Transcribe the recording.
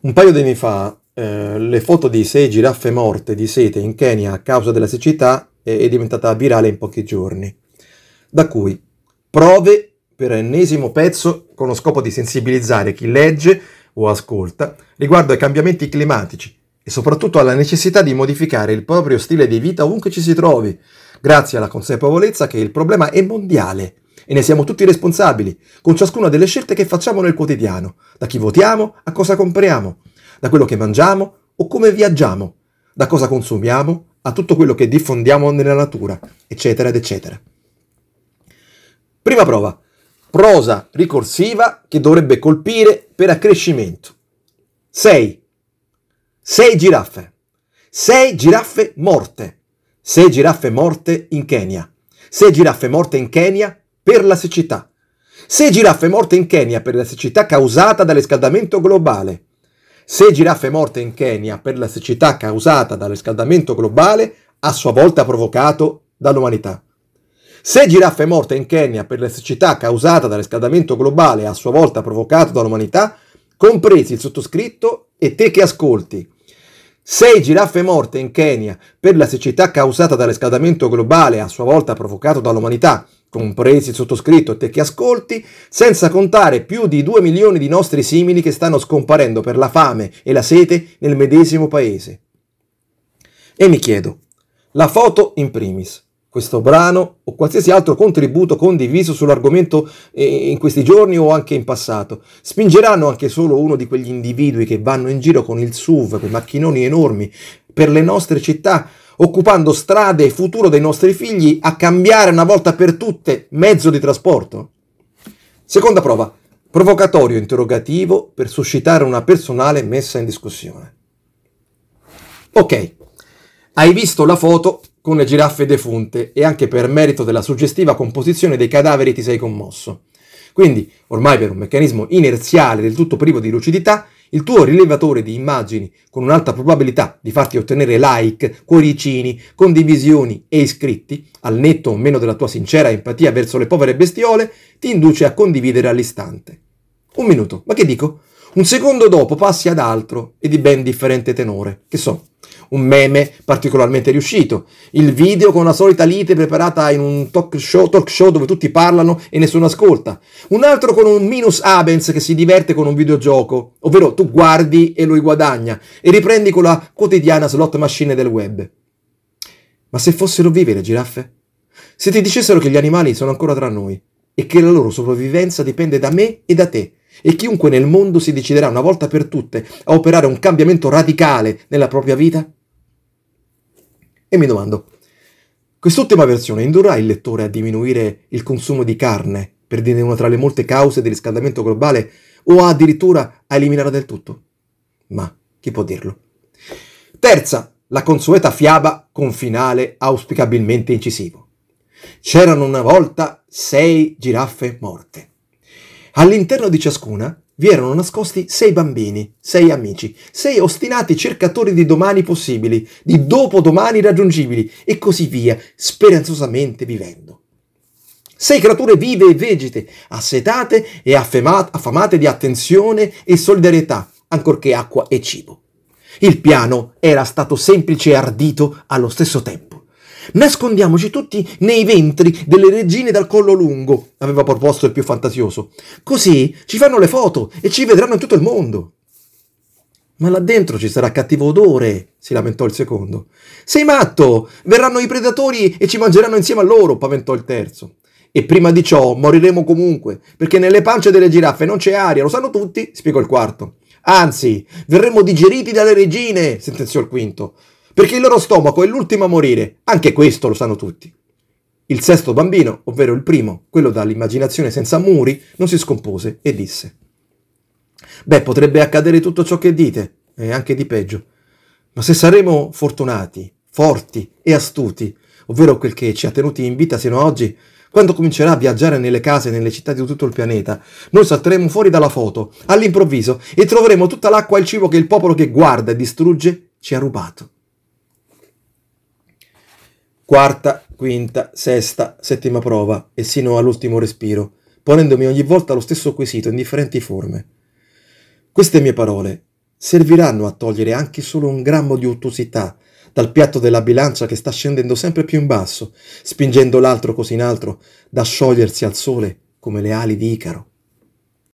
Un paio di anni fa eh, le foto di sei giraffe morte di sete in Kenya a causa della siccità è, è diventata virale in pochi giorni. Da cui prove per ennesimo pezzo con lo scopo di sensibilizzare chi legge o ascolta riguardo ai cambiamenti climatici e soprattutto alla necessità di modificare il proprio stile di vita ovunque ci si trovi, grazie alla consapevolezza che il problema è mondiale e ne siamo tutti responsabili, con ciascuna delle scelte che facciamo nel quotidiano, da chi votiamo a cosa compriamo, da quello che mangiamo o come viaggiamo, da cosa consumiamo a tutto quello che diffondiamo nella natura, eccetera eccetera. Prima prova. Prosa ricorsiva che dovrebbe colpire per accrescimento. 6. 6 giraffe. 6 giraffe morte. 6 giraffe morte in Kenya. 6 giraffe morte in Kenya per la siccità. 6 giraffe morte in Kenya per la siccità causata dal riscaldamento globale. 6 giraffe morte in Kenya per la siccità causata dal riscaldamento globale a sua volta provocato dall'umanità. 6 giraffe morte in Kenya per la siccità causata dal riscaldamento globale a sua volta provocato dall'umanità, compresi il sottoscritto e te che ascolti. 6 giraffe morte in Kenya per la siccità causata dal riscaldamento globale a sua volta provocato dall'umanità, compresi il sottoscritto e te che ascolti, senza contare più di 2 milioni di nostri simili che stanno scomparendo per la fame e la sete nel medesimo paese. E mi chiedo, la foto in primis, questo brano o qualsiasi altro contributo condiviso sull'argomento eh, in questi giorni o anche in passato, spingeranno anche solo uno di quegli individui che vanno in giro con il SUV, quei macchinoni enormi, per le nostre città, occupando strade e futuro dei nostri figli, a cambiare una volta per tutte mezzo di trasporto? Seconda prova, provocatorio interrogativo per suscitare una personale messa in discussione. Ok, hai visto la foto con le giraffe defunte e anche per merito della suggestiva composizione dei cadaveri ti sei commosso. Quindi, ormai per un meccanismo inerziale del tutto privo di lucidità, il tuo rilevatore di immagini con un'alta probabilità di farti ottenere like, cuoricini, condivisioni e iscritti, al netto o meno della tua sincera empatia verso le povere bestiole, ti induce a condividere all'istante. Un minuto, ma che dico? Un secondo dopo passi ad altro e di ben differente tenore. Che so, un meme particolarmente riuscito, il video con la solita lite preparata in un talk show, talk show dove tutti parlano e nessuno ascolta, un altro con un minus abens che si diverte con un videogioco, ovvero tu guardi e lui guadagna e riprendi con la quotidiana slot machine del web. Ma se fossero vive le giraffe? Se ti dicessero che gli animali sono ancora tra noi e che la loro sopravvivenza dipende da me e da te, e chiunque nel mondo si deciderà una volta per tutte a operare un cambiamento radicale nella propria vita? E mi domando, quest'ultima versione indurrà il lettore a diminuire il consumo di carne, per dire una tra le molte cause del riscaldamento globale, o addirittura a eliminarla del tutto? Ma chi può dirlo? Terza, la consueta fiaba con finale auspicabilmente incisivo. C'erano una volta sei giraffe morte. All'interno di ciascuna vi erano nascosti sei bambini, sei amici, sei ostinati cercatori di domani possibili, di dopodomani raggiungibili e così via, speranzosamente vivendo. Sei creature vive e vegete, assetate e affamate di attenzione e solidarietà, ancorché acqua e cibo. Il piano era stato semplice e ardito allo stesso tempo. Nascondiamoci tutti nei ventri delle regine dal collo lungo, aveva proposto il più fantasioso. Così ci fanno le foto e ci vedranno in tutto il mondo. Ma là dentro ci sarà cattivo odore, si lamentò il secondo. Sei matto! Verranno i predatori e ci mangeranno insieme a loro, paventò il terzo. E prima di ciò moriremo comunque, perché nelle pance delle giraffe non c'è aria, lo sanno tutti, spiegò il quarto. Anzi, verremo digeriti dalle regine, sentenziò il quinto perché il loro stomaco è l'ultimo a morire, anche questo lo sanno tutti. Il sesto bambino, ovvero il primo, quello dall'immaginazione senza muri, non si scompose e disse Beh, potrebbe accadere tutto ciò che dite, e anche di peggio. Ma se saremo fortunati, forti e astuti, ovvero quel che ci ha tenuti in vita sino a oggi, quando comincerà a viaggiare nelle case e nelle città di tutto il pianeta, noi salteremo fuori dalla foto, all'improvviso, e troveremo tutta l'acqua e il cibo che il popolo che guarda e distrugge ci ha rubato quarta, quinta, sesta, settima prova e sino all'ultimo respiro, ponendomi ogni volta lo stesso quesito in differenti forme. Queste mie parole serviranno a togliere anche solo un grammo di ottusità dal piatto della bilancia che sta scendendo sempre più in basso, spingendo l'altro così in alto da sciogliersi al sole come le ali di Icaro.